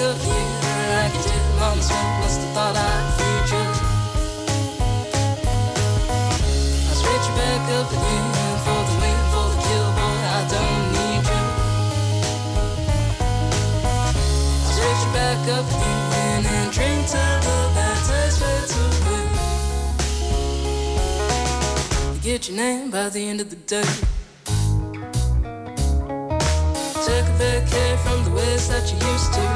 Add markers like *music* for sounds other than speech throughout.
of you Like a two months I'd you I back up again For the win, for the kill, boy, I don't need you. I switch back up again And drink till the that taste fades away You get your name by the end of the day. Took a vacation from the ways that you used to.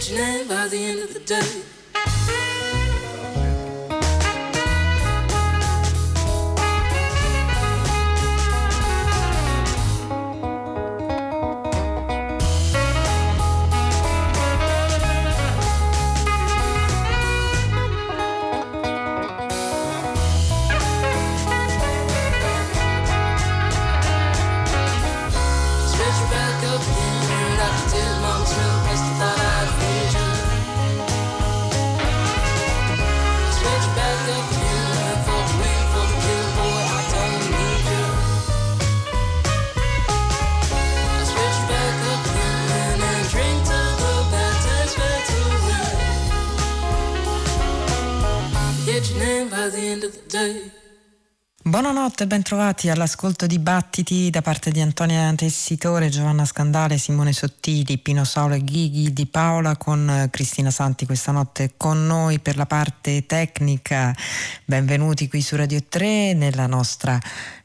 it's by the end of the day. Buonanotte, bentrovati all'ascolto di Battiti da parte di Antonia Tessitore, Giovanna Scandale, Simone Sottili, Pino Saulo e Ghighi di Paola con eh, Cristina Santi questa notte con noi per la parte tecnica. Benvenuti qui su Radio 3 nella nostra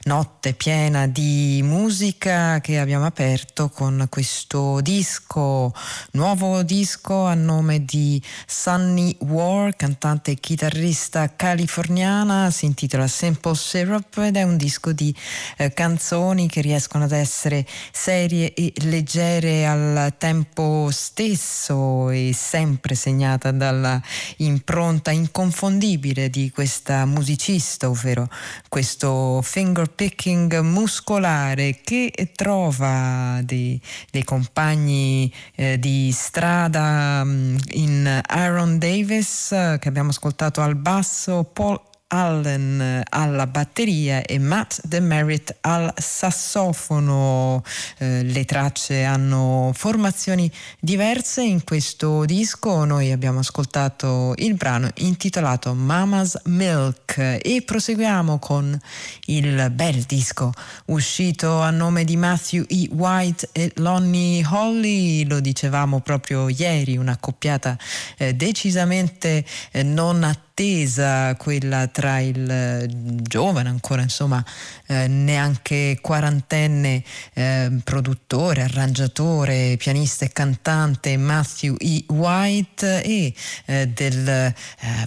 notte piena di musica che abbiamo aperto con questo disco, nuovo disco a nome di Sunny War, cantante e chitarrista californiana, si intitola Simple Syrup ed è un disco di eh, canzoni che riescono ad essere serie e leggere al tempo stesso e sempre segnata dalla impronta inconfondibile di questa musicista, ovvero questo finger picking muscolare che trova dei, dei compagni eh, di strada um, in Aaron Davis che abbiamo ascoltato al basso, Paul Allen alla batteria e Matt DeMerit al sassofono. Eh, le tracce hanno formazioni diverse in questo disco. Noi abbiamo ascoltato il brano intitolato Mama's Milk e proseguiamo con il bel disco uscito a nome di Matthew E. White e Lonnie Holly. Lo dicevamo proprio ieri, un'accoppiata eh, decisamente eh, non attenta attesa quella tra il eh, giovane ancora insomma eh, neanche quarantenne eh, produttore, arrangiatore, pianista e cantante Matthew E. White e eh, del eh,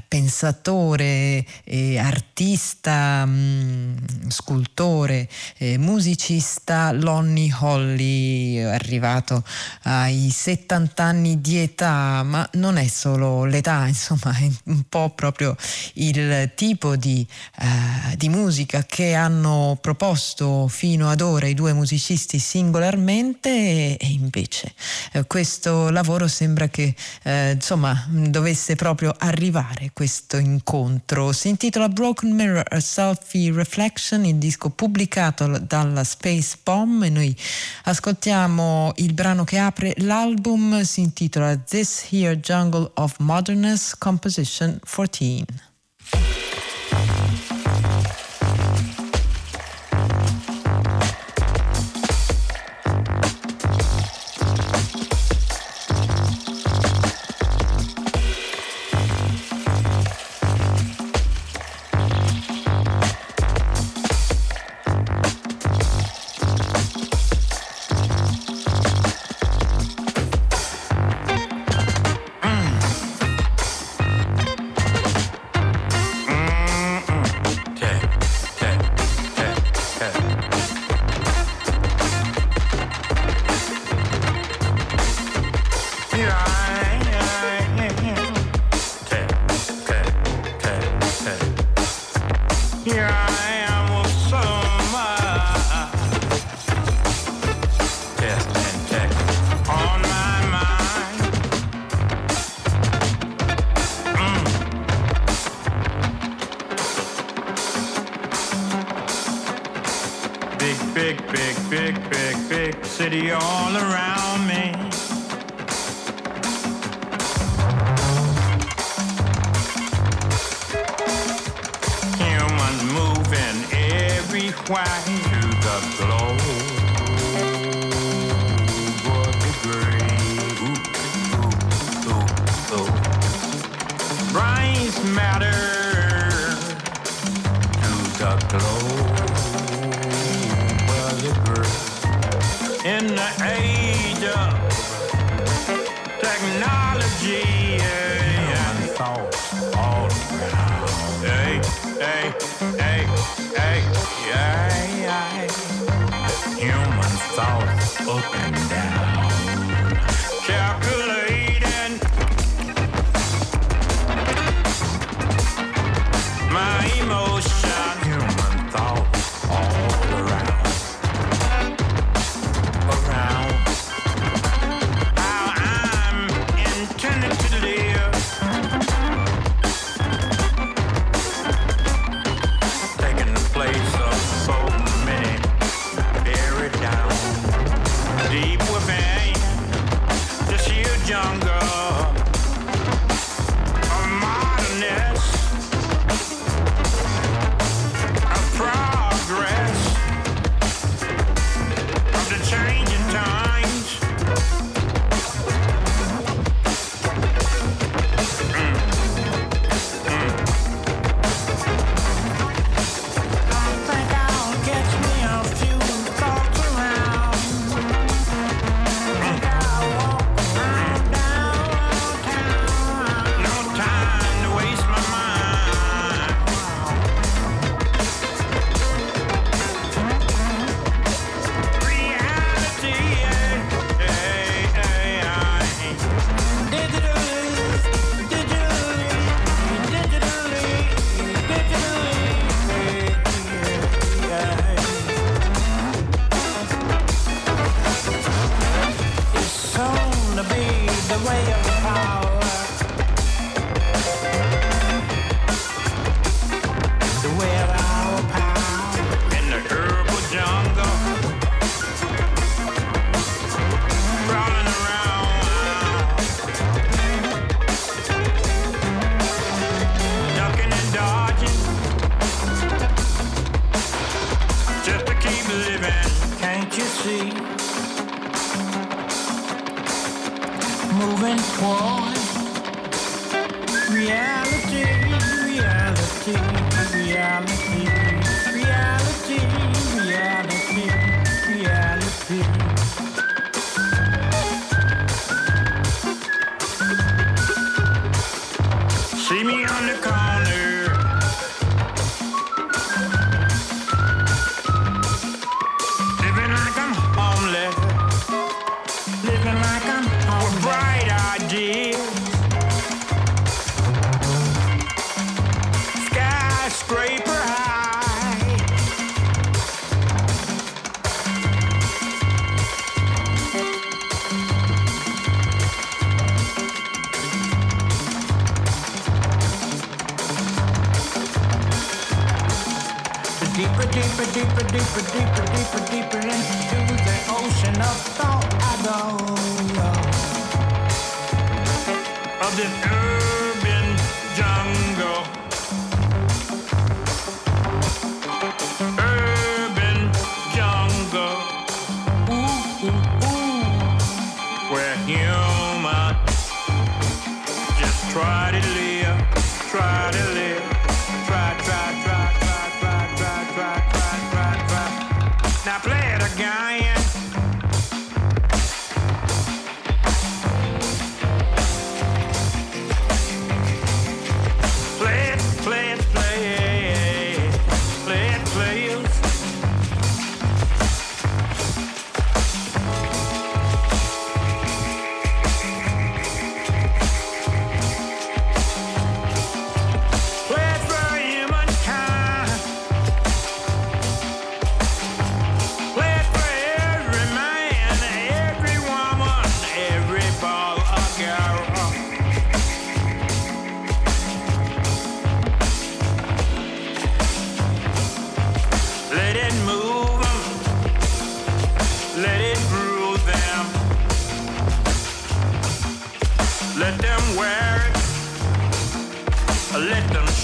pensatore e artista, mh, mm, scultore, musicista Lonnie Holly arrivato ai 70 anni di età, ma non è solo l'età, *laughs* insomma è un po' proprio proprio il tipo di, eh, di musica che hanno proposto fino ad ora i due musicisti singolarmente e, e invece eh, questo lavoro sembra che eh, insomma dovesse proprio arrivare questo incontro. Si intitola Broken Mirror A Selfie Reflection, il disco pubblicato dalla Space Bomb e noi ascoltiamo il brano che apre l'album, si intitola This Here Jungle of Moderness Composition 14. Deeper, city.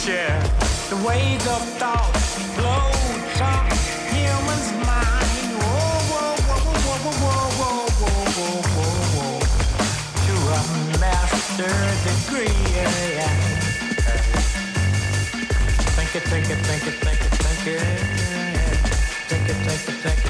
Share. The waves of thought flow from humans' mind. Whoa, whoa, whoa, whoa, whoa, whoa, whoa, whoa, whoa, whoa. To a master degree. Think it, think it, think it, think it, think it. Think it, think it, think it, think it,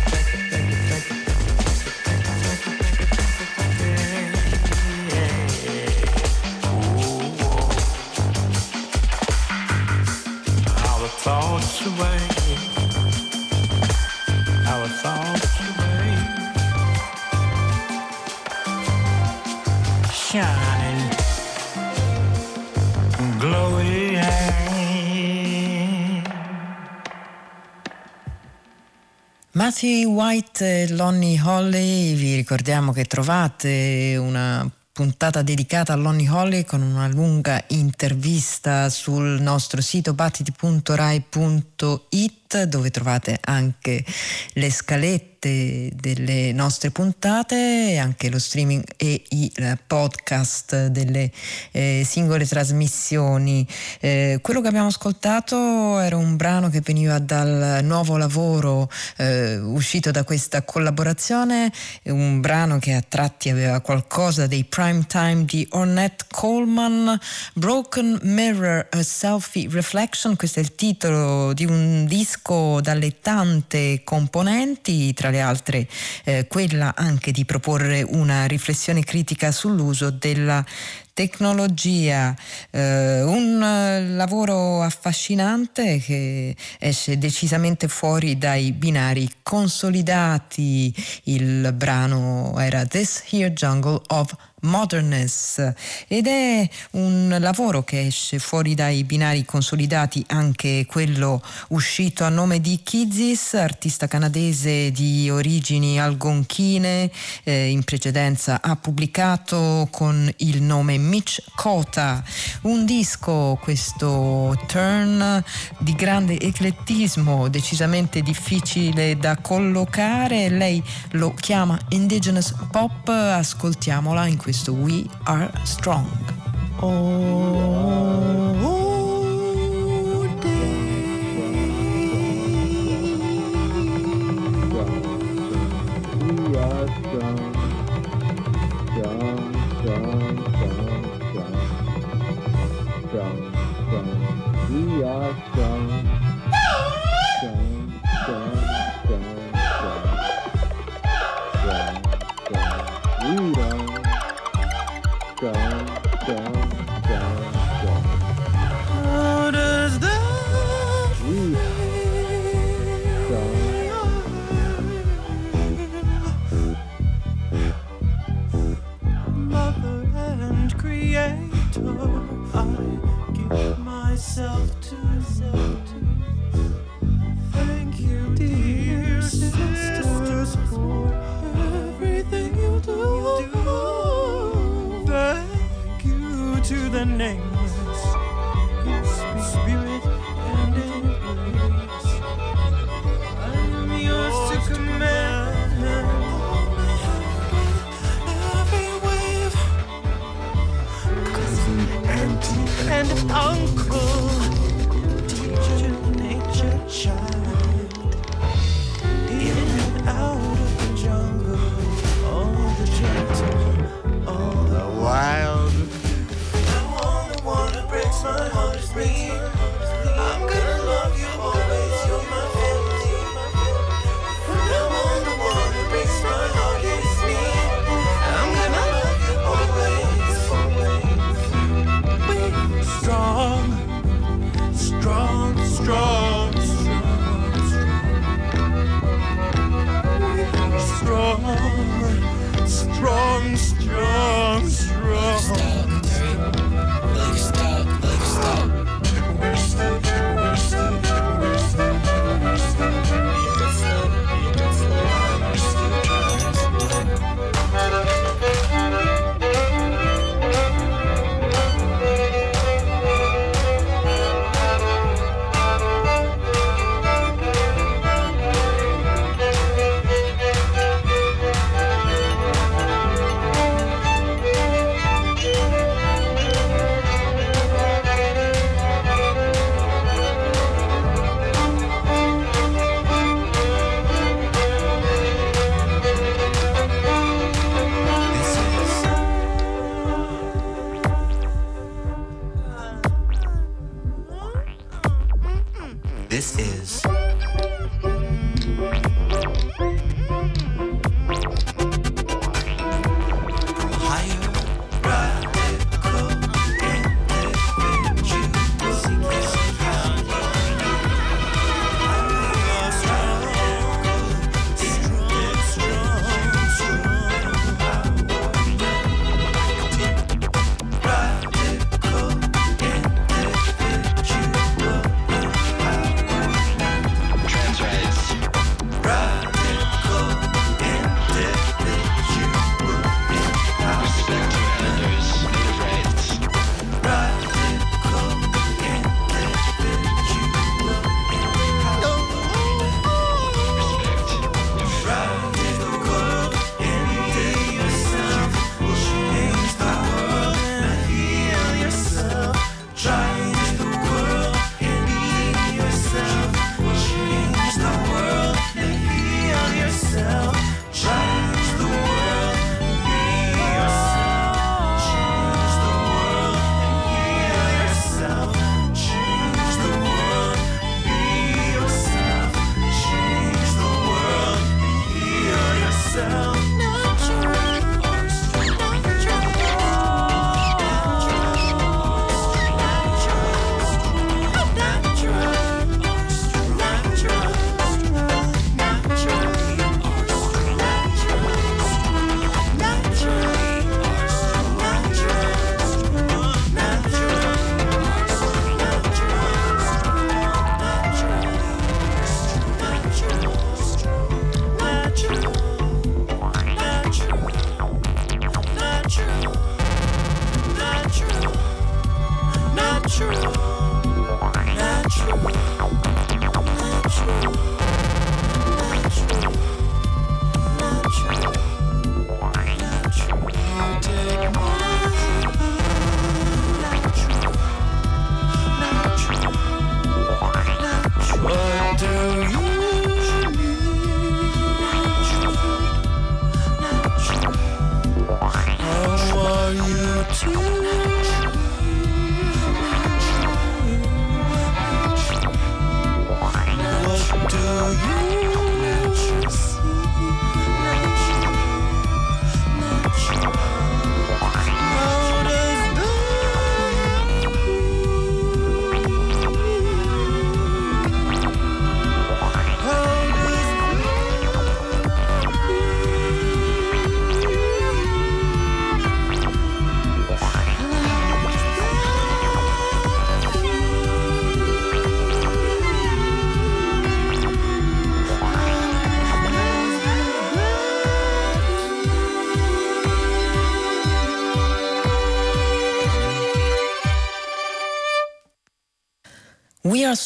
Matthew White e Lonnie Holly, vi ricordiamo che trovate una puntata dedicata a Lonnie Holly con una lunga intervista sul nostro sito battiti.rai.it dove trovate anche le scalette delle nostre puntate anche lo streaming e i eh, podcast delle eh, singole trasmissioni. Eh, quello che abbiamo ascoltato era un brano che veniva dal nuovo lavoro eh, uscito da questa collaborazione, un brano che a tratti aveva qualcosa dei prime time di Ornette Coleman, Broken Mirror, a Selfie Reflection, questo è il titolo di un disco dalle tante componenti, tra le altre eh, quella anche di proporre una riflessione critica sull'uso della tecnologia, eh, un eh, lavoro affascinante che esce decisamente fuori dai binari consolidati. Il brano era This Here Jungle of Moderness ed è un lavoro che esce fuori dai binari consolidati anche quello uscito a nome di Kizis, artista canadese di origini algonchine, eh, in precedenza ha pubblicato con il nome Mitch Kota un disco, questo turn di grande eclettismo, decisamente difficile da collocare, lei lo chiama Indigenous Pop, ascoltiamola in questo We Are Strong. Oh, strong, strong. We are strong,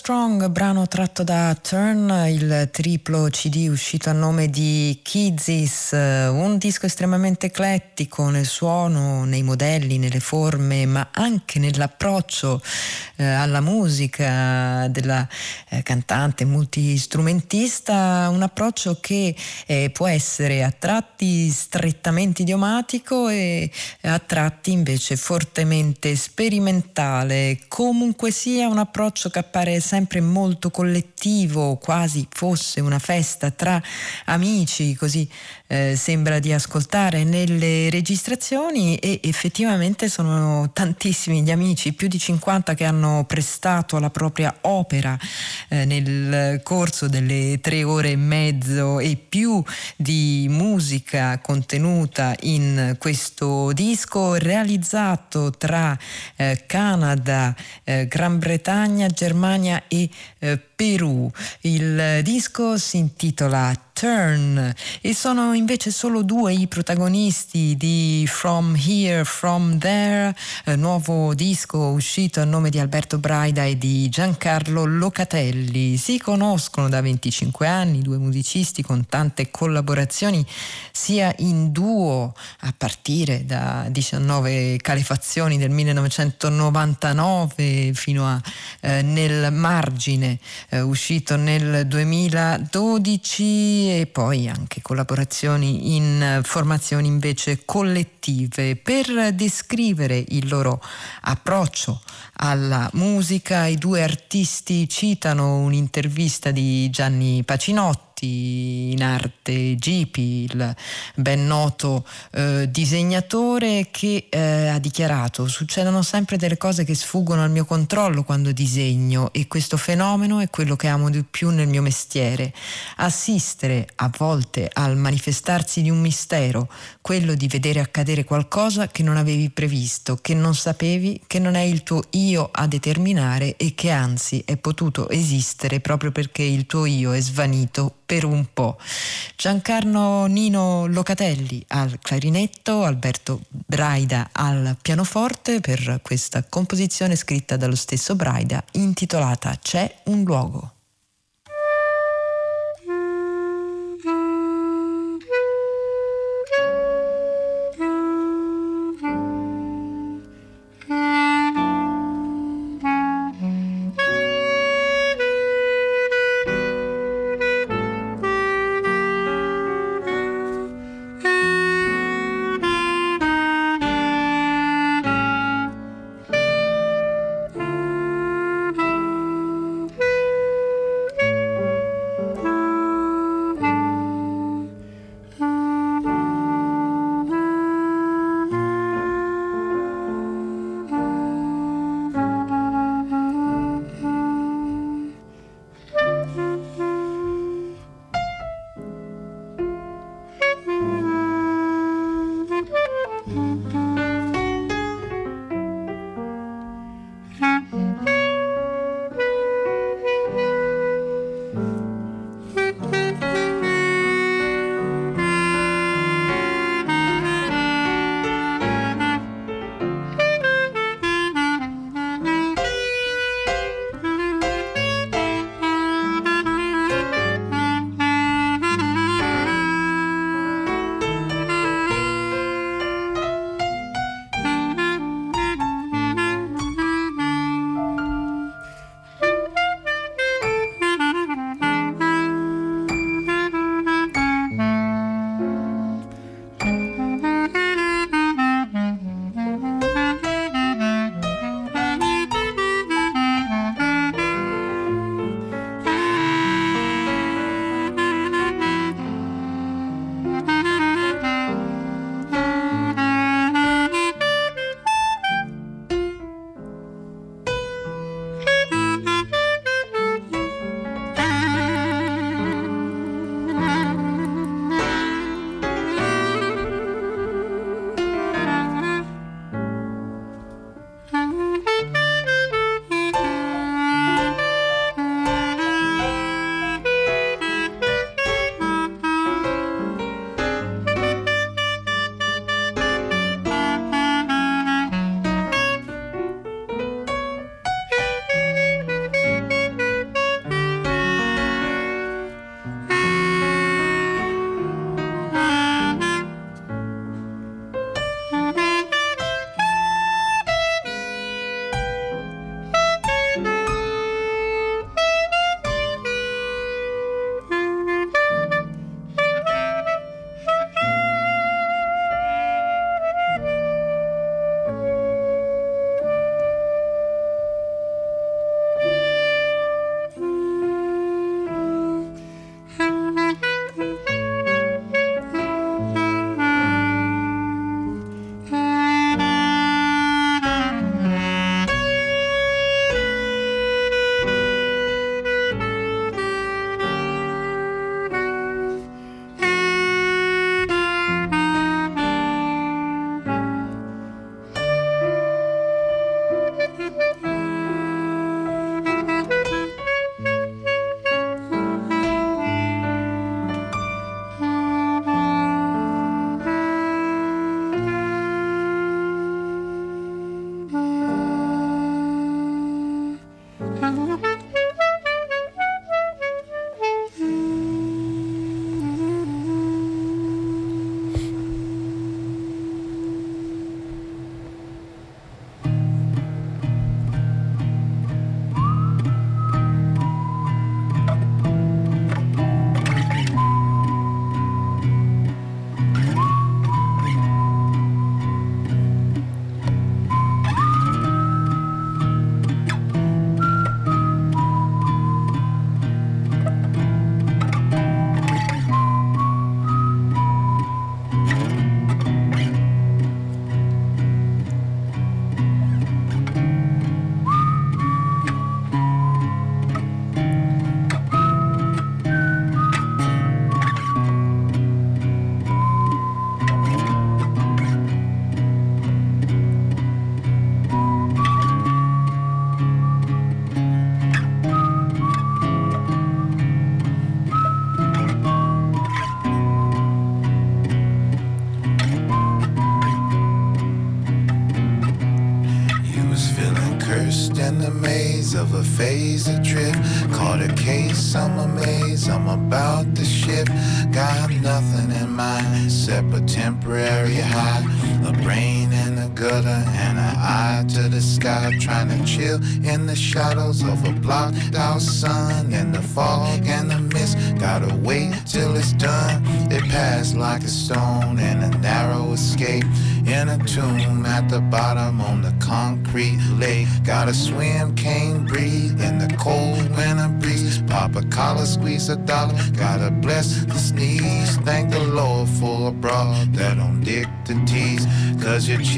Strong, brano tratto da Turn, il triplo CD uscito a nome di Kizis, un disco estremamente eclettico nel suono, nei modelli, nelle forme, ma anche nell'approccio eh, alla musica della eh, cantante multistrumentista, un approccio che eh, può essere a tratti strettamente idiomatico e a tratti invece fortemente sperimentale. Comunque sia un approccio che appare sempre sempre molto collettivo, quasi fosse una festa tra amici, così eh, sembra di ascoltare nelle registrazioni e effettivamente sono tantissimi gli amici, più di 50 che hanno prestato la propria opera eh, nel corso delle tre ore e mezzo e più di musica contenuta in questo disco realizzato tra eh, Canada, eh, Gran Bretagna, Germania e eh, Perù. Il disco si intitola Turn e sono invece solo due i protagonisti di From Here, From There, eh, nuovo disco uscito a nome di Alberto Braida e di Giancarlo Locatelli. Si conoscono da 25 anni, due musicisti con tante collaborazioni sia in duo a partire da 19 calefazioni del 1999 fino a eh, Nel Margine eh, uscito nel 2012 e poi anche collaborazioni in formazioni invece collettive per descrivere il loro approccio alla musica. I due artisti citano un'intervista di Gianni Pacinotti in arte Gipi, il ben noto eh, disegnatore che eh, ha dichiarato succedono sempre delle cose che sfuggono al mio controllo quando disegno e questo fenomeno è quello che amo di più nel mio mestiere. Assistere a volte al manifestarsi di un mistero, quello di vedere accadere qualcosa che non avevi previsto, che non sapevi, che non è il tuo io a determinare e che anzi è potuto esistere proprio perché il tuo io è svanito per un po'. Giancarlo Nino Locatelli al clarinetto, Alberto Braida al pianoforte per questa composizione scritta dallo stesso Braida intitolata C'è un luogo.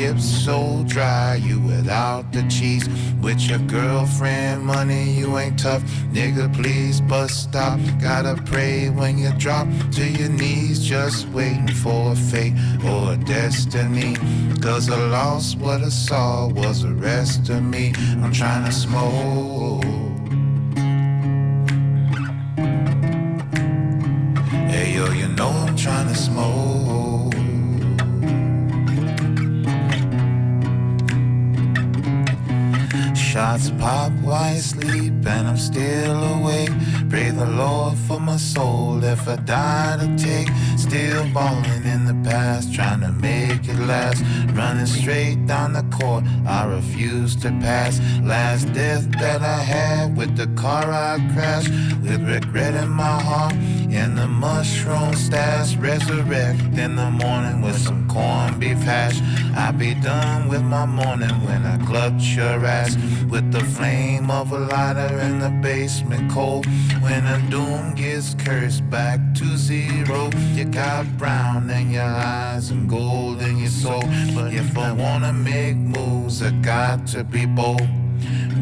Chips so dry, you without the cheese. With your girlfriend money, you ain't tough. Nigga, please bus stop. Gotta pray when you drop to your knees. Just waiting for a fate or a destiny. Cause I lost what I saw was the rest of me. I'm trying to smoke. Sleep and I'm still awake. Pray the Lord for my soul if I die to take. Still balling in the past, trying to make it last. Running straight down the court, I refuse to pass. Last death that I had with the car I crashed, with regret in my heart. In the mushroom stash, resurrect in the morning with some corned beef hash. I be done with my morning when I clutch your ass with the flame of a lighter in the basement cold. When a doom gets cursed back to zero, you got brown in your eyes and gold in your soul. But if I wanna make moves, I got to be bold.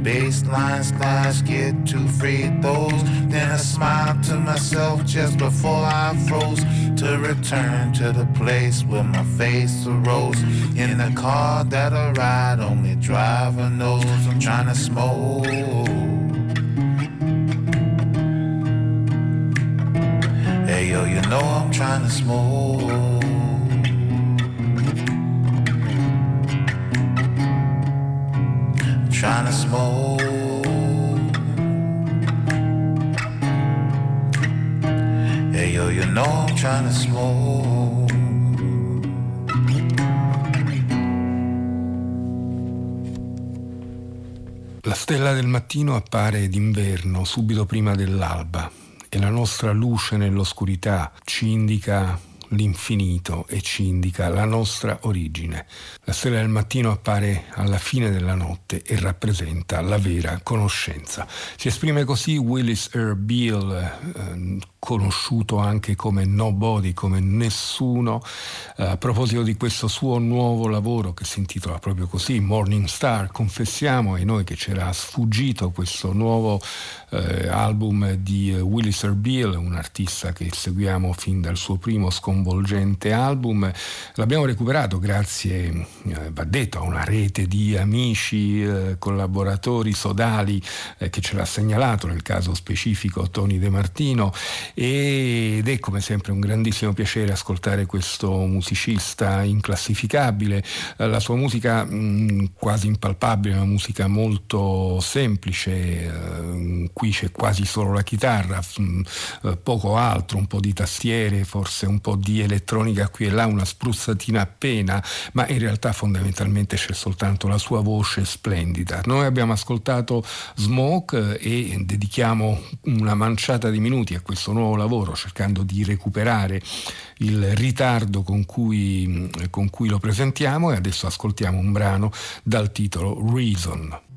Baseline slash get two free throws. Then I smiled to myself just before I froze to return to the place where my face arose. In the car that I ride, only driver knows I'm trying to smoke. Hey yo, you know I'm trying to smoke. Trying to smoke. Hey yo, you know I'm trying to smoke. La stella del mattino appare d'inverno, subito prima dell'alba, e la nostra luce nell'oscurità ci indica l'infinito e ci indica la nostra origine. La stella del mattino appare alla fine della notte e rappresenta la vera conoscenza. Si esprime così Willis Earl Beale, eh, conosciuto anche come Nobody, come nessuno, eh, a proposito di questo suo nuovo lavoro che si intitola proprio così, Morning Star. Confessiamo ai noi che c'era sfuggito questo nuovo eh, album di Willis Earl Beale, un artista che seguiamo fin dal suo primo sconvolgente album. L'abbiamo recuperato grazie, eh, va detto, a una rete di amici, eh, collaboratori sodali eh, che ce l'ha segnalato, nel caso specifico Tony De Martino ed è come sempre un grandissimo piacere ascoltare questo musicista inclassificabile, la sua musica mh, quasi impalpabile, una musica molto semplice, eh, qui c'è quasi solo la chitarra, mh, poco altro, un po' di tastiere, forse un po' di elettronica qui e là, una spruzzatina appena, ma in realtà fondamentalmente c'è soltanto la sua voce splendida. Noi abbiamo ascoltato Smoke e dedichiamo una manciata di minuti a questo nuovo lavoro cercando di recuperare il ritardo con cui, con cui lo presentiamo e adesso ascoltiamo un brano dal titolo Reason.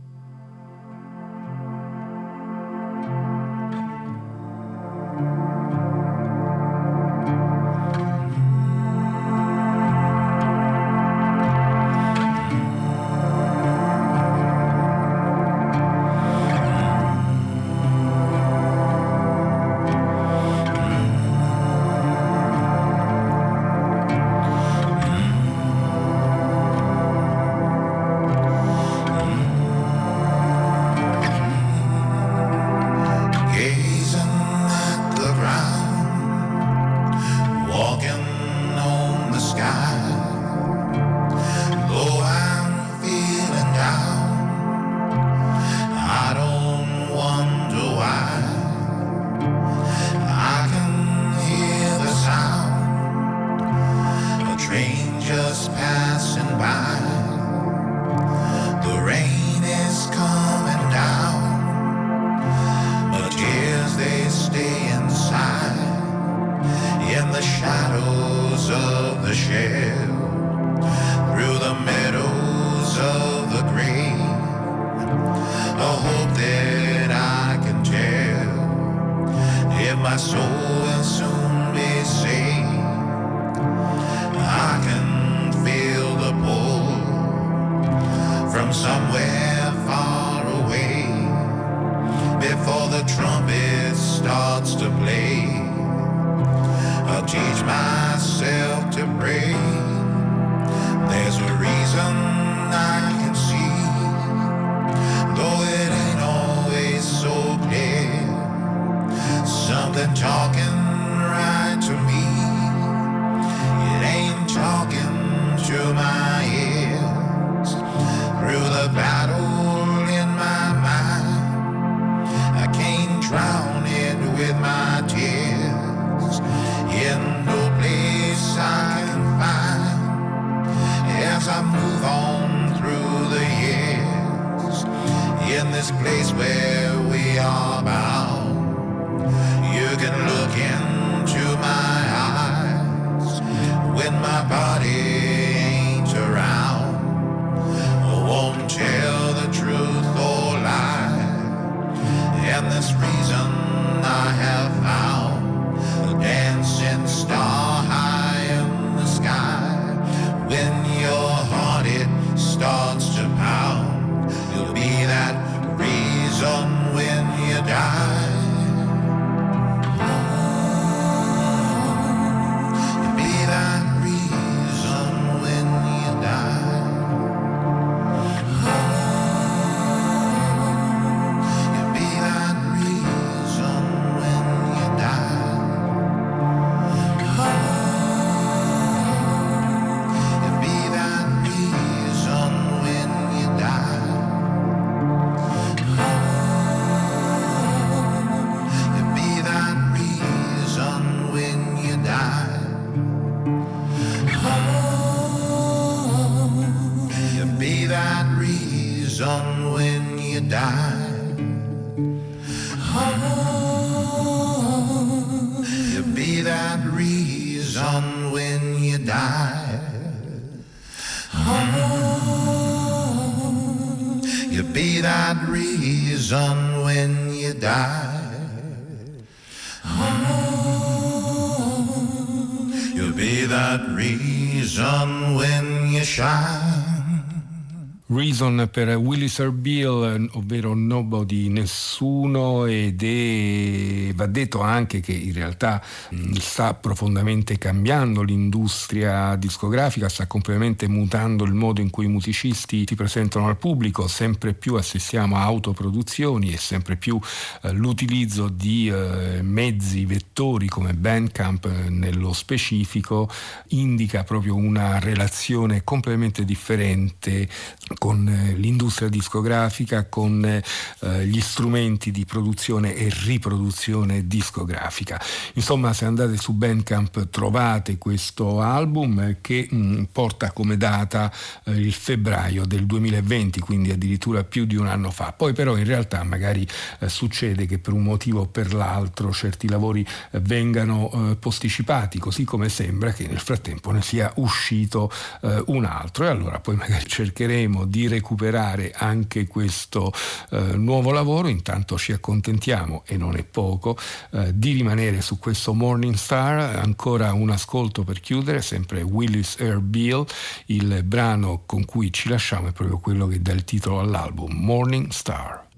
This place where Reason per Willis. Beale, ovvero Nobody Nessuno, ed è, va detto anche che in realtà mh, sta profondamente cambiando l'industria discografica, sta completamente mutando il modo in cui i musicisti si presentano al pubblico, sempre più assistiamo a autoproduzioni e sempre più eh, l'utilizzo di eh, mezzi vettori come Bandcamp eh, nello specifico indica proprio una relazione completamente differente con l'industria discografica, con eh, gli strumenti di produzione e riproduzione discografica. Insomma, se andate su Bandcamp trovate questo album eh, che mh, porta come data eh, il febbraio del 2020, quindi addirittura più di un anno fa. Poi però in realtà magari eh, succede che per un motivo o per l'altro certi lavori eh, vengano eh, posticipati, così come sembra che nel frattempo ne sia uscito eh, un altro e allora poi magari cercheremo di recuperare anche questo eh, nuovo lavoro, intanto ci accontentiamo e non è poco eh, di rimanere su questo Morning Star, ancora un ascolto per chiudere, sempre Willis Air Beale, il brano con cui ci lasciamo è proprio quello che dà il titolo all'album, Morning Star.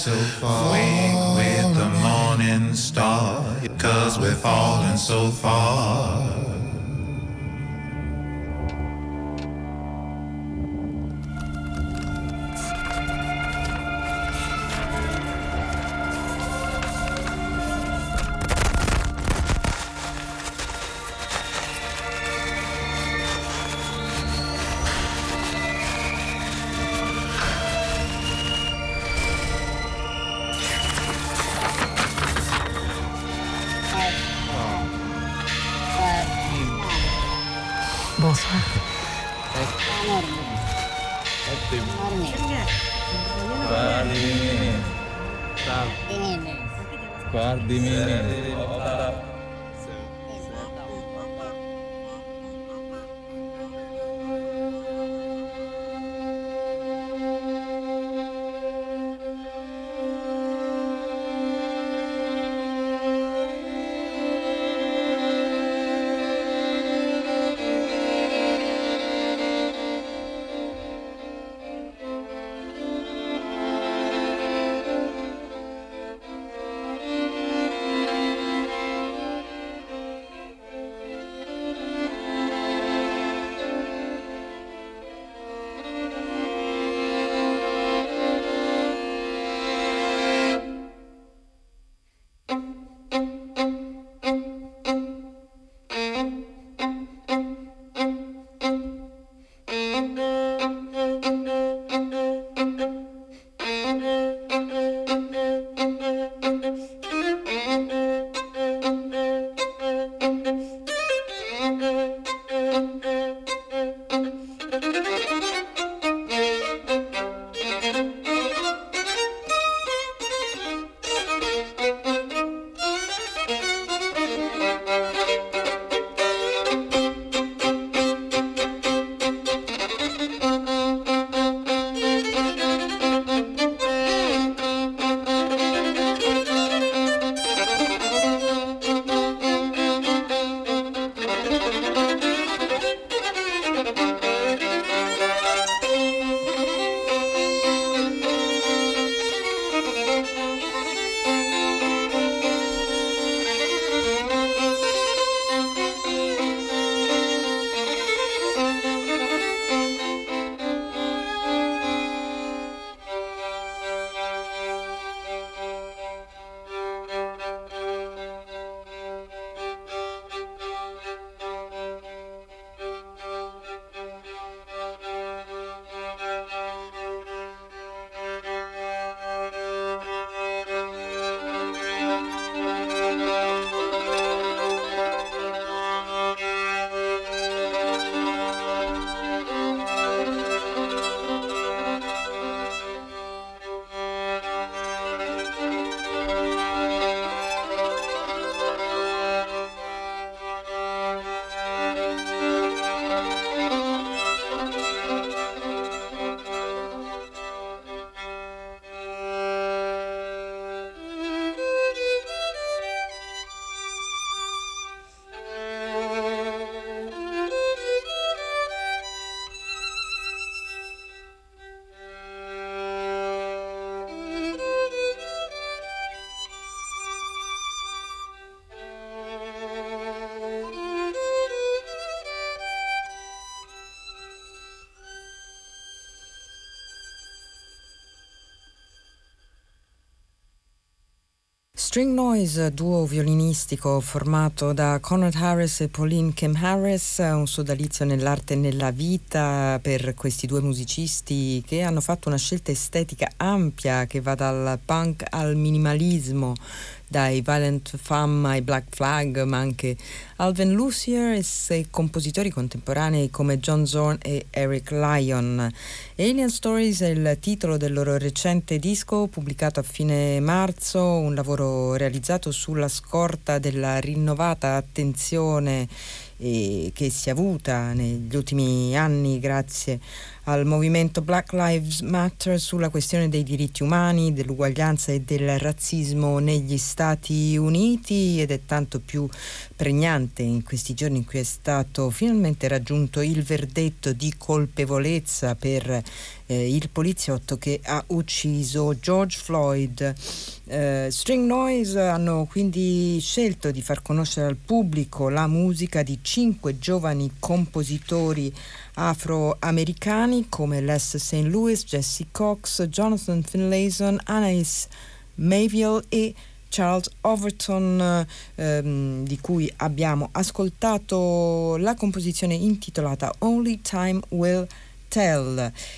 so far. Wake with the morning star, cause we're falling so far. String Noise, duo violinistico formato da Conrad Harris e Pauline Kim Harris, un sodalizio nell'arte e nella vita per questi due musicisti che hanno fatto una scelta estetica ampia che va dal punk al minimalismo, dai Violent Femme ai Black Flag, ma anche Alvin Lucier e compositori contemporanei come John Zorn e Eric Lyon. Alien Stories è il titolo del loro recente disco pubblicato a fine marzo, un lavoro realizzato sulla scorta della rinnovata attenzione eh, che si è avuta negli ultimi anni grazie al movimento Black Lives Matter sulla questione dei diritti umani, dell'uguaglianza e del razzismo negli Stati Uniti ed è tanto più pregnante in questi giorni in cui è stato finalmente raggiunto il verdetto di colpevolezza per eh, il poliziotto che ha ucciso George Floyd. Eh, String Noise hanno quindi scelto di far conoscere al pubblico la musica di cinque giovani compositori afroamericani come Les St. Louis, Jesse Cox, Jonathan Finlayson, Anais Mayville e Charles Overton ehm, di cui abbiamo ascoltato la composizione intitolata Only Time Will Tell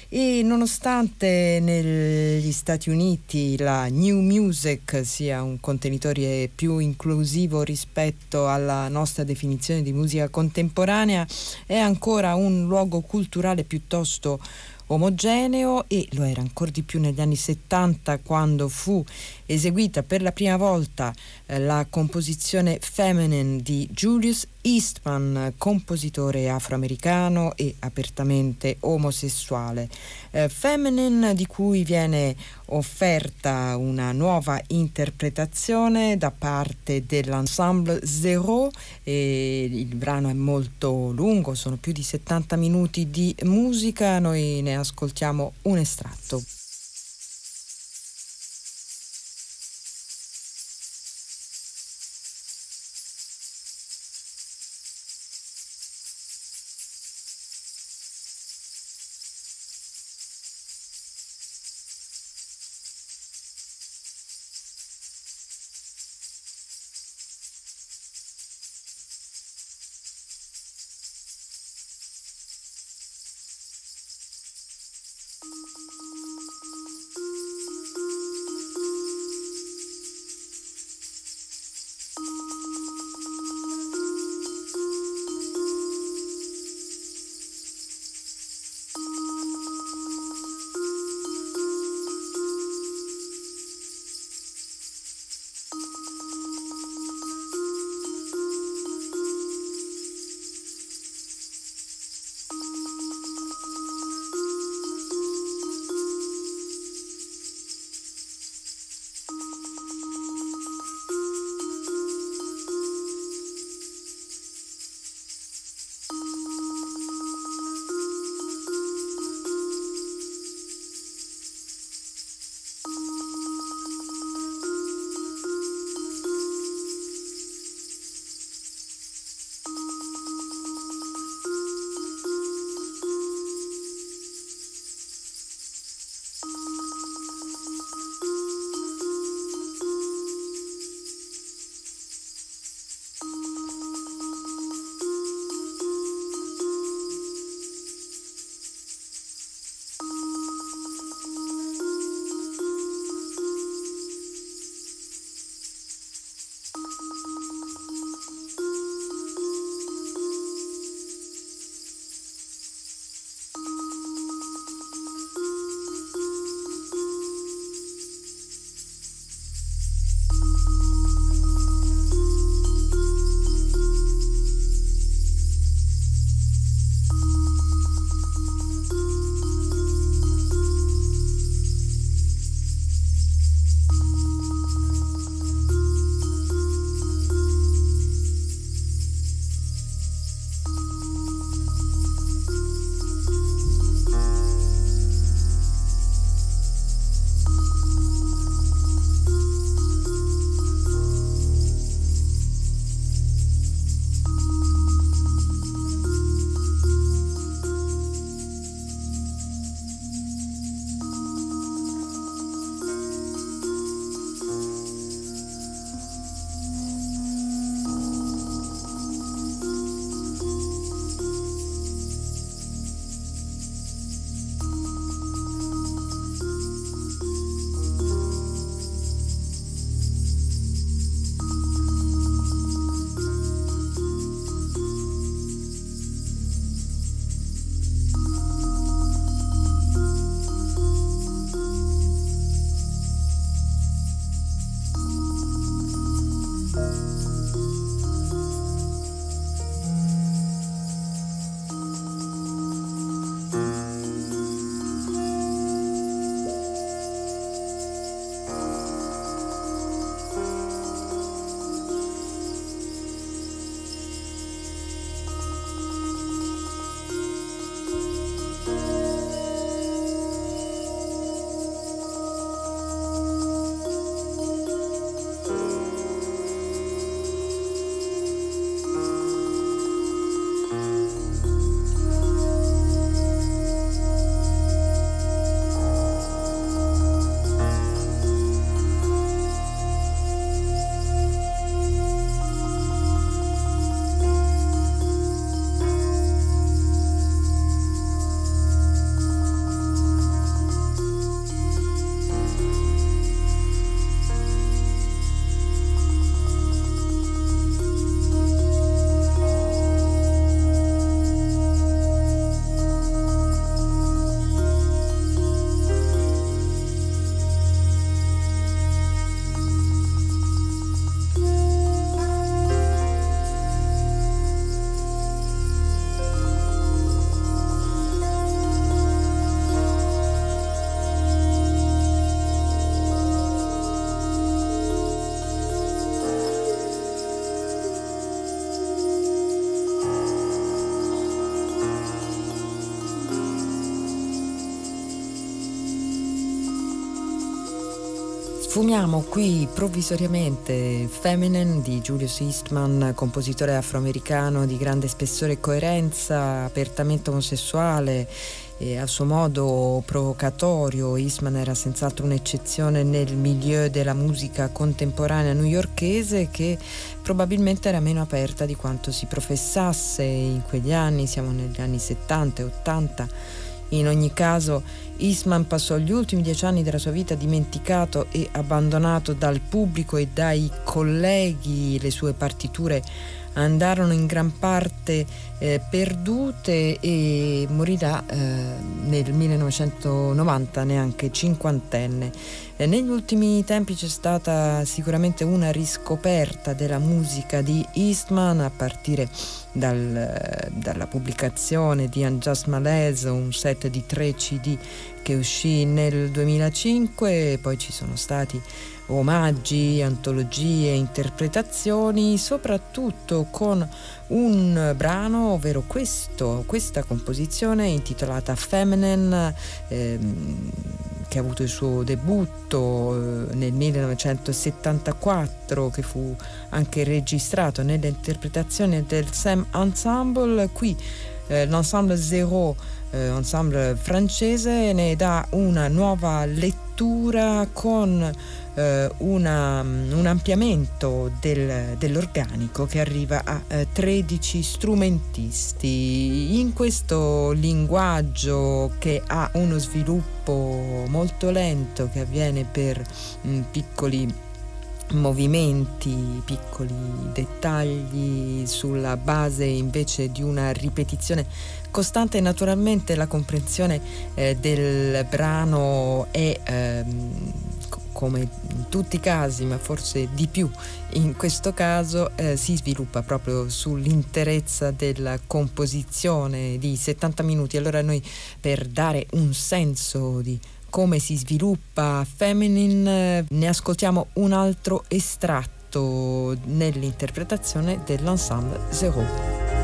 e nonostante negli Stati Uniti la new music sia un contenitore più inclusivo rispetto alla nostra definizione di musica contemporanea è ancora un luogo culturale piuttosto omogeneo e lo era ancora di più negli anni 70 quando fu eseguita per la prima volta eh, la composizione Feminine di Julius Eastman, compositore afroamericano e apertamente omosessuale. Eh, Feminine di cui viene offerta una nuova interpretazione da parte dell'ensemble Zero e il brano è molto lungo, sono più di 70 minuti di musica, noi ne ascoltiamo un estratto. Sfumiamo qui provvisoriamente Feminine di Julius Eastman, compositore afroamericano di grande spessore e coerenza, apertamente omosessuale e a suo modo provocatorio. Eastman era senz'altro un'eccezione nel milieu della musica contemporanea newyorkese che probabilmente era meno aperta di quanto si professasse in quegli anni, siamo negli anni 70 e 80 in ogni caso, Eastman passò gli ultimi dieci anni della sua vita dimenticato e abbandonato dal pubblico e dai colleghi. Le sue partiture andarono in gran parte eh, perdute e morirà eh, nel 1990 neanche cinquantenne. Eh, negli ultimi tempi c'è stata sicuramente una riscoperta della musica di Eastman a partire dal, dalla pubblicazione di Unjust Malaise, un set di tre CD che uscì nel 2005, poi ci sono stati omaggi, antologie, interpretazioni, soprattutto con un brano, ovvero questo, questa composizione intitolata Feminine, ehm, che ha avuto il suo debutto eh, nel 1974, che fu anche registrato nell'interpretazione del Sam Ensemble. Qui eh, l'ensemble Zero, eh, ensemble francese, ne dà una nuova lettura con eh, una, un ampliamento del, dell'organico che arriva a eh, 13 strumentisti. In questo linguaggio che ha uno sviluppo molto lento che avviene per mh, mm, piccoli movimenti, piccoli dettagli sulla base invece di una ripetizione costante naturalmente la comprensione eh, del brano è ehm, come in tutti i casi, ma forse di più in questo caso, eh, si sviluppa proprio sull'interezza della composizione di 70 minuti. Allora noi per dare un senso di come si sviluppa Feminine ne ascoltiamo un altro estratto nell'interpretazione dell'ensemble Zero.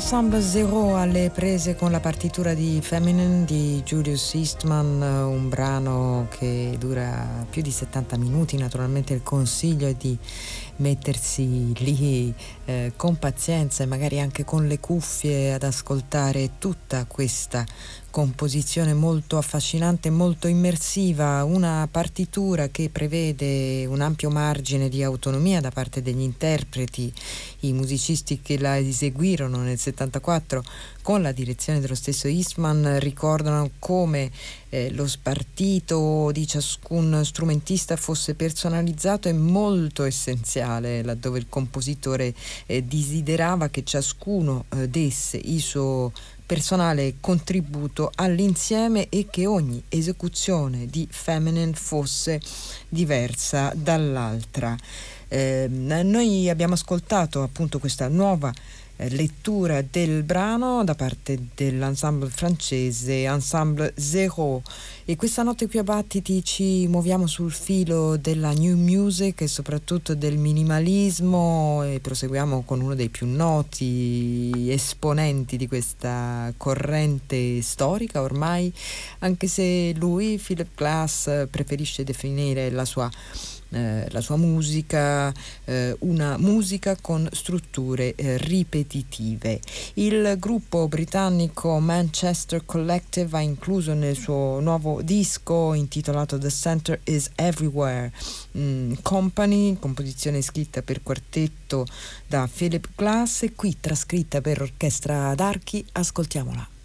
L'ensemble Zero alle prese con la partitura di Feminine di Julius Eastman, un brano che dura più di 70 minuti. Naturalmente il consiglio è di mettersi lì eh, con pazienza e magari anche con le cuffie ad ascoltare tutta questa composizione molto affascinante, molto immersiva, una partitura che prevede un ampio margine di autonomia da parte degli interpreti, i musicisti che la eseguirono nel 74 con la direzione dello stesso Eastman ricordano come eh, lo spartito di ciascun strumentista fosse personalizzato e molto essenziale, laddove il compositore eh, desiderava che ciascuno eh, desse il suo personale contributo all'insieme e che ogni esecuzione di Feminine fosse diversa dall'altra. Eh, noi abbiamo ascoltato appunto questa nuova eh, lettura del brano da parte dell'ensemble francese Ensemble Zero e questa notte qui a Battiti ci muoviamo sul filo della new music e soprattutto del minimalismo e proseguiamo con uno dei più noti esponenti di questa corrente storica ormai anche se lui Philip Glass preferisce definire la sua eh, la sua musica, eh, una musica con strutture eh, ripetitive. Il gruppo britannico Manchester Collective ha incluso nel suo nuovo disco intitolato The Center is Everywhere mm, Company, composizione scritta per quartetto da Philip Glass e qui trascritta per orchestra d'archi. Ascoltiamola.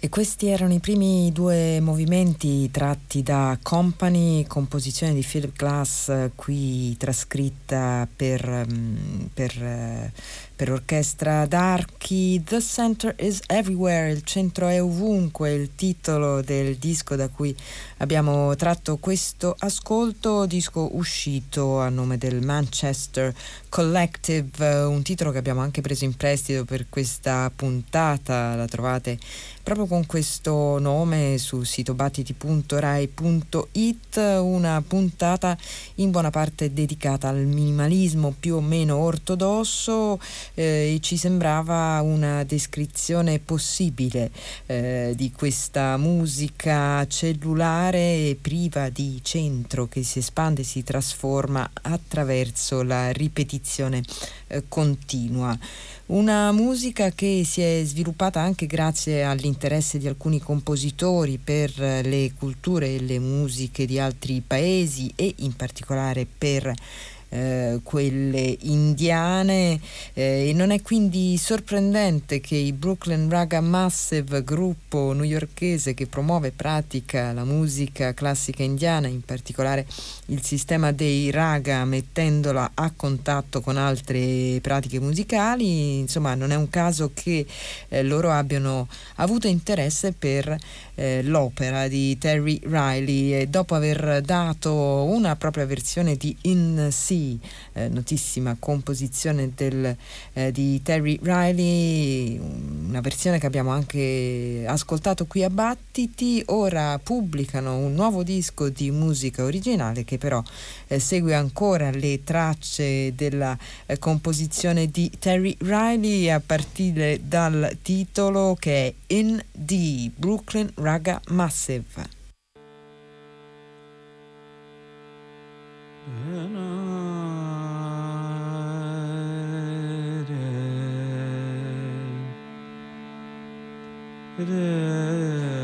E questi erano i primi due movimenti tratti da Company, composizione di Philip Glass, qui trascritta per, mm, per, eh, per orchestra d'archi. The Center is Everywhere, il centro è ovunque, il titolo del disco da cui abbiamo tratto questo ascolto, disco uscito a nome del Manchester Collective, un titolo che abbiamo anche preso in prestito per questa puntata, la trovate proprio con questo nome sul sito battiti.rai.it, una puntata in buona parte dedicata al minimalismo più o meno ortodosso eh, ci sembrava una descrizione possibile eh, di questa musica cellulare e priva di centro che si espande e si trasforma attraverso la ripetizione eh, continua. Una musica che si è sviluppata anche grazie all'interesse di alcuni compositori per le culture e le musiche di altri paesi e in particolare per eh, quelle indiane eh, e non è quindi sorprendente che i Brooklyn Raga Massive, gruppo newyorkese che promuove e pratica la musica classica indiana, in particolare il sistema dei raga mettendola a contatto con altre pratiche musicali, insomma non è un caso che eh, loro abbiano avuto interesse per eh, l'opera di Terry Riley. E dopo aver dato una propria versione di In Sea eh, notissima composizione del, eh, di Terry Riley, una versione che abbiamo anche ascoltato qui a Battiti, ora pubblicano un nuovo disco di musica originale che però eh, segue ancora le tracce della eh, composizione di Terry Riley a partire dal titolo che è In the Brooklyn Raga Massive. Da-da.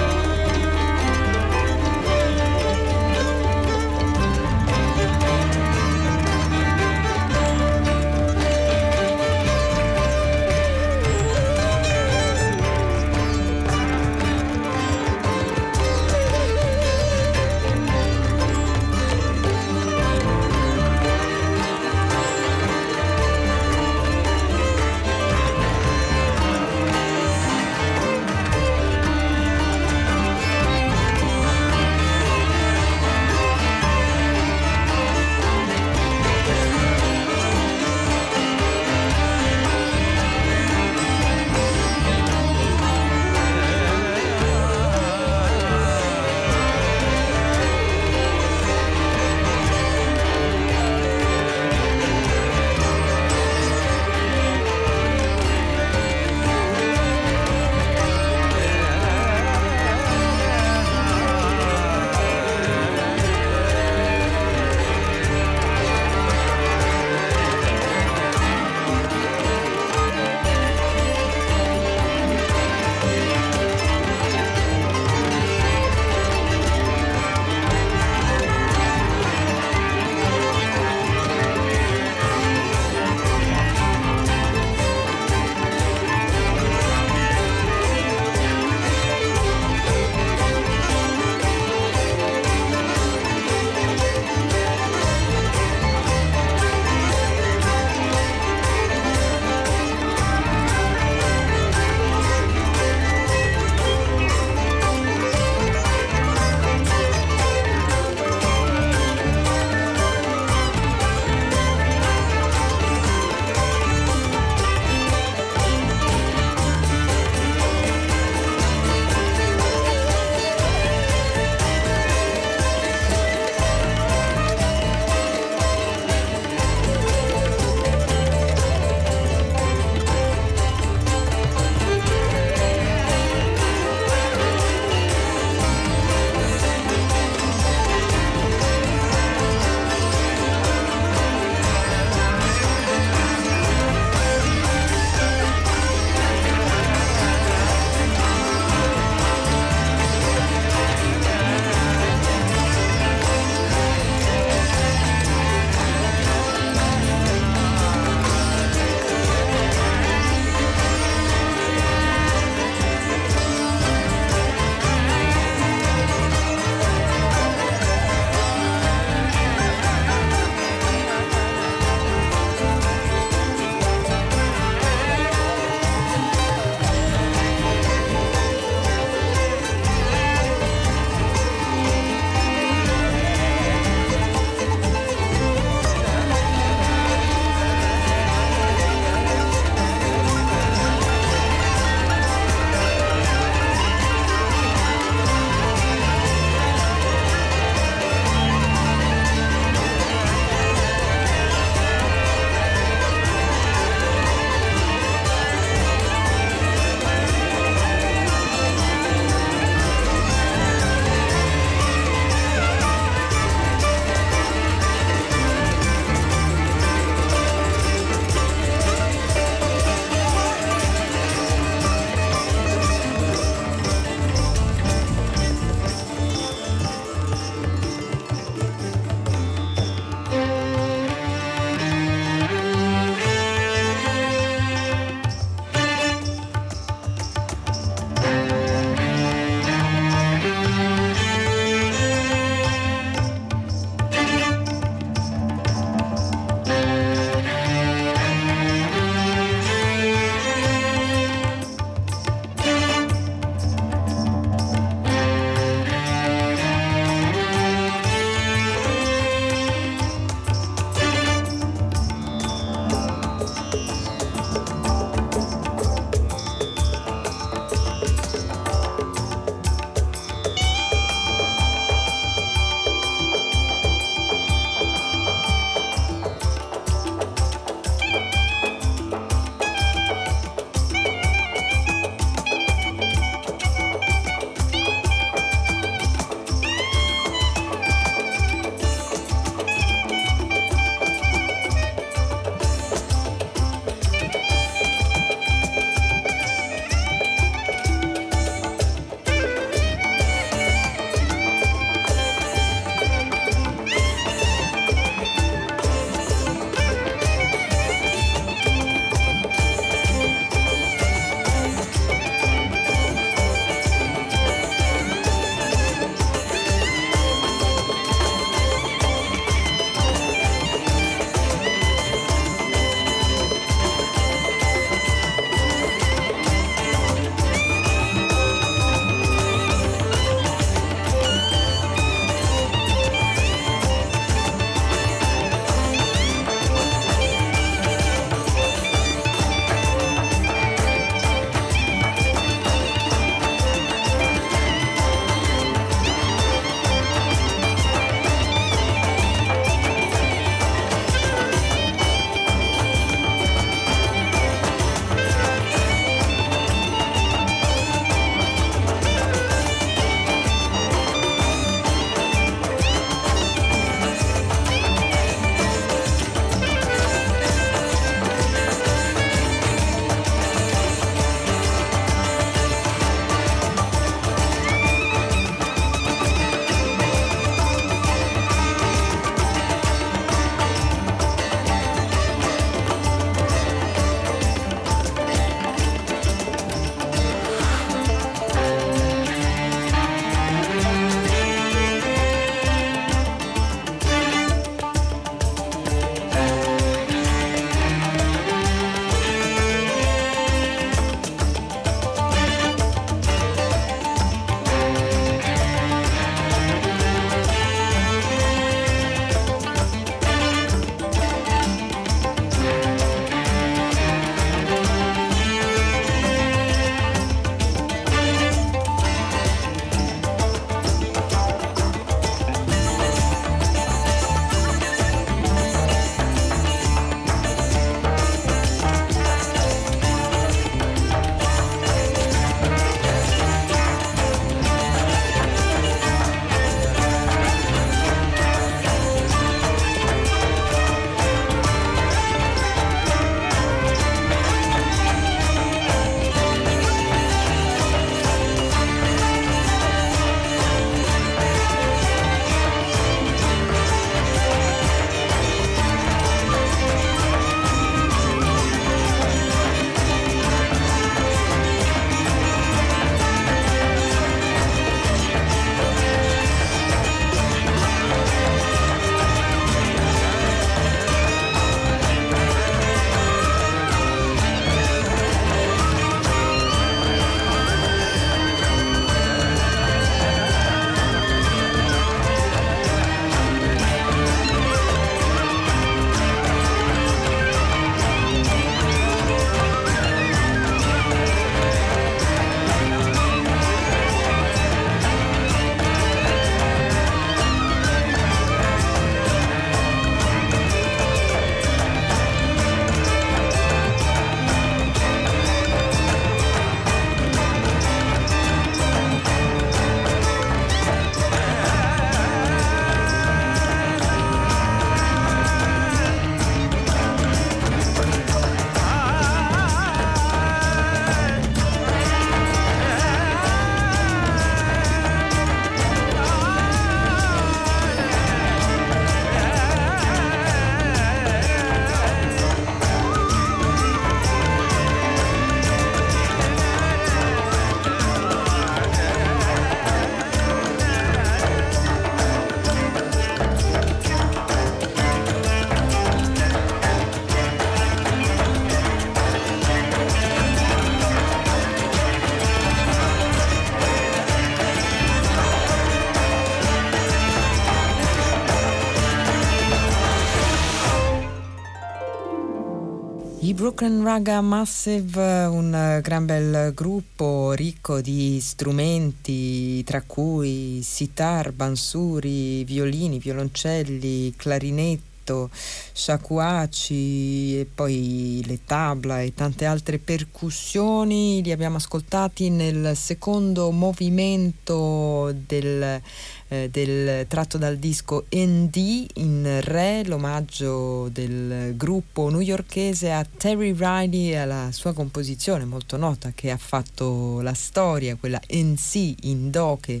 Brooklyn Raga Massive, un gran bel gruppo ricco di strumenti, tra cui sitar, bansuri, violini, violoncelli, clarinetto, shakuachi e poi le tabla e tante altre percussioni. Li abbiamo ascoltati nel secondo movimento del eh, del, tratto dal disco ND in Re, l'omaggio del gruppo newyorkese a Terry Riley e alla sua composizione molto nota che ha fatto la storia, quella NC in Do che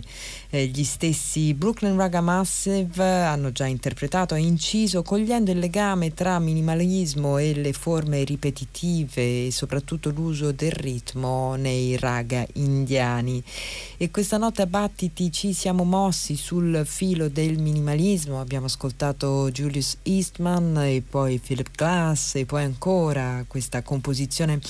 eh, gli stessi Brooklyn Raga Massive hanno già interpretato e inciso cogliendo il legame tra minimalismo e le forme ripetitive e soprattutto l'uso del ritmo nei raga indiani. E questa notte a battiti ci siamo mossi sul filo del minimalismo, abbiamo ascoltato Julius Eastman e poi Philip Glass e poi ancora questa composizione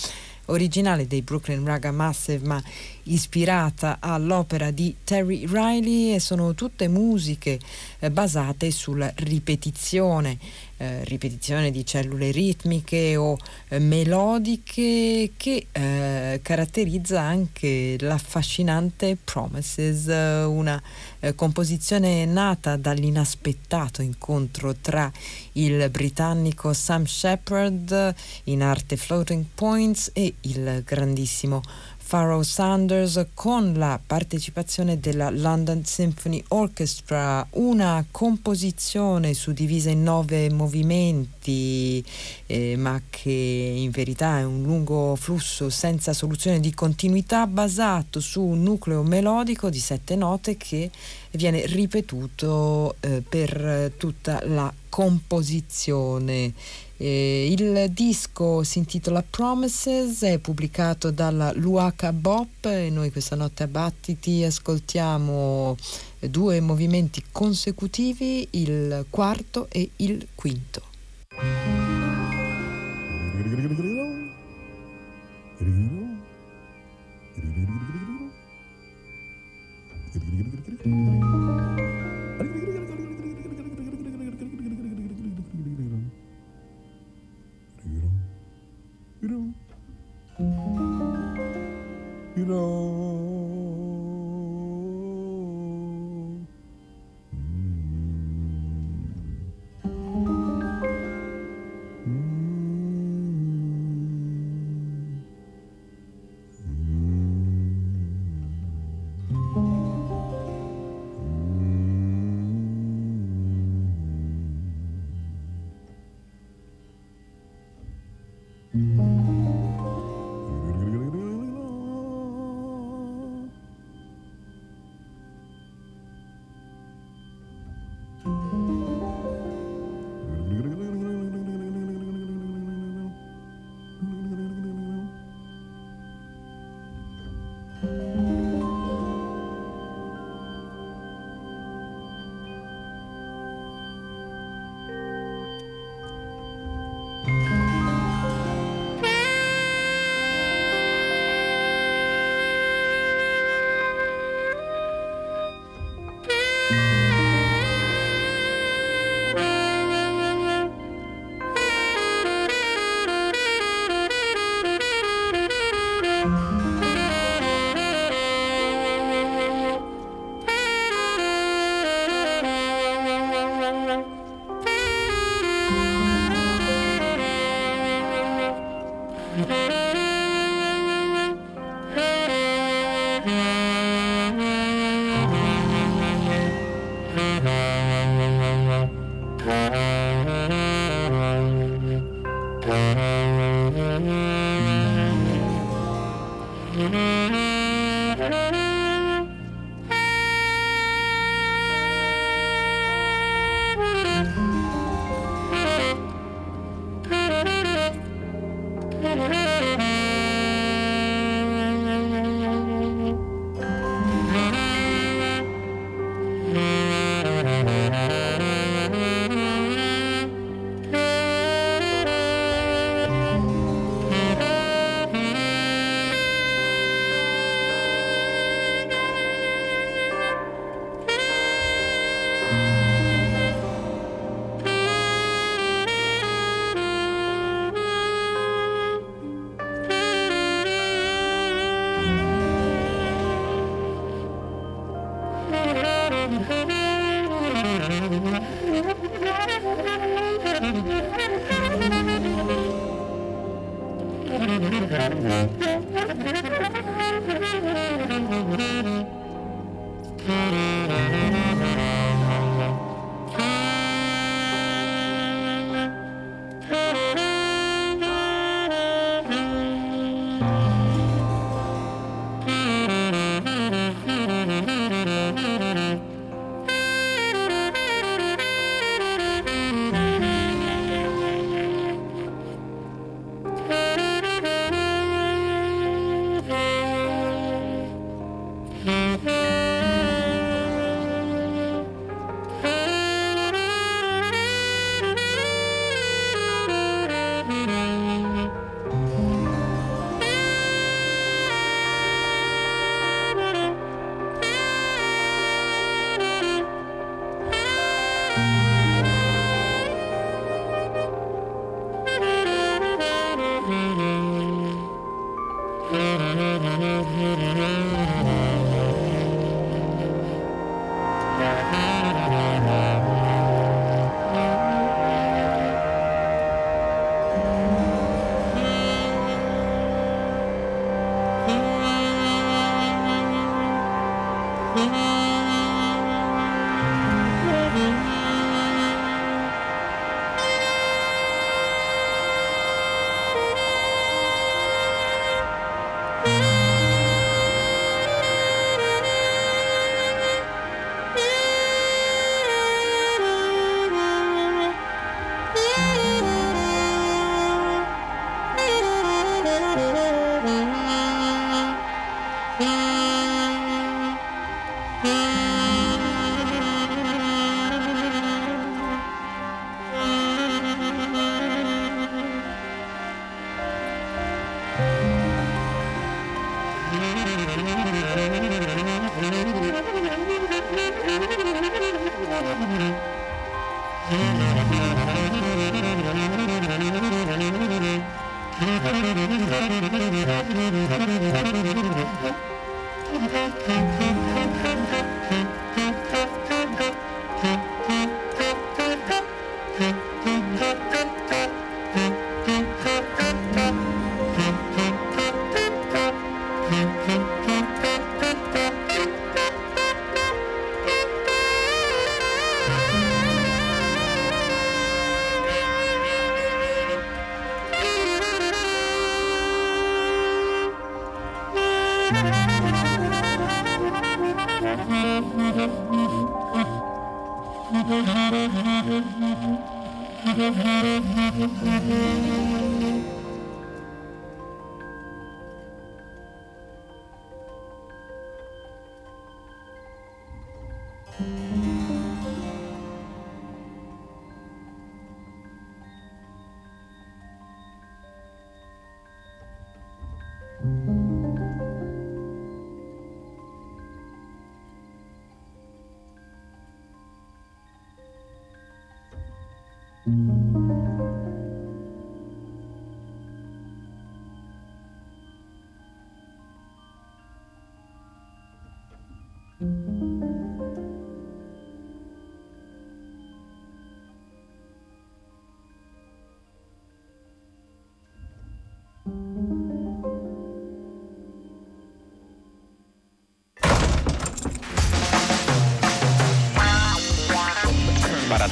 originale dei Brooklyn Raga Massive ma ispirata all'opera di Terry Riley e sono tutte musiche eh, basate sulla ripetizione, eh, ripetizione di cellule ritmiche o eh, melodiche che eh, caratterizza anche l'affascinante Promises, eh, una eh, composizione nata dall'inaspettato incontro tra il britannico Sam Shepard in arte Floating Points e il grandissimo Pharaoh Sanders con la partecipazione della London Symphony Orchestra, una composizione suddivisa in nove movimenti, eh, ma che in verità è un lungo flusso senza soluzione di continuità basato su un nucleo melodico di sette note che viene ripetuto eh, per tutta la composizione. Eh, il disco si intitola Promises, è pubblicato dalla Luaca Bop e noi questa notte a Battiti ascoltiamo due movimenti consecutivi, il quarto e il quinto. Mm. *laughs* know.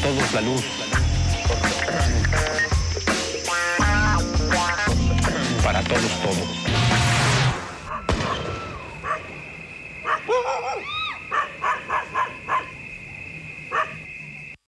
Todos la luz.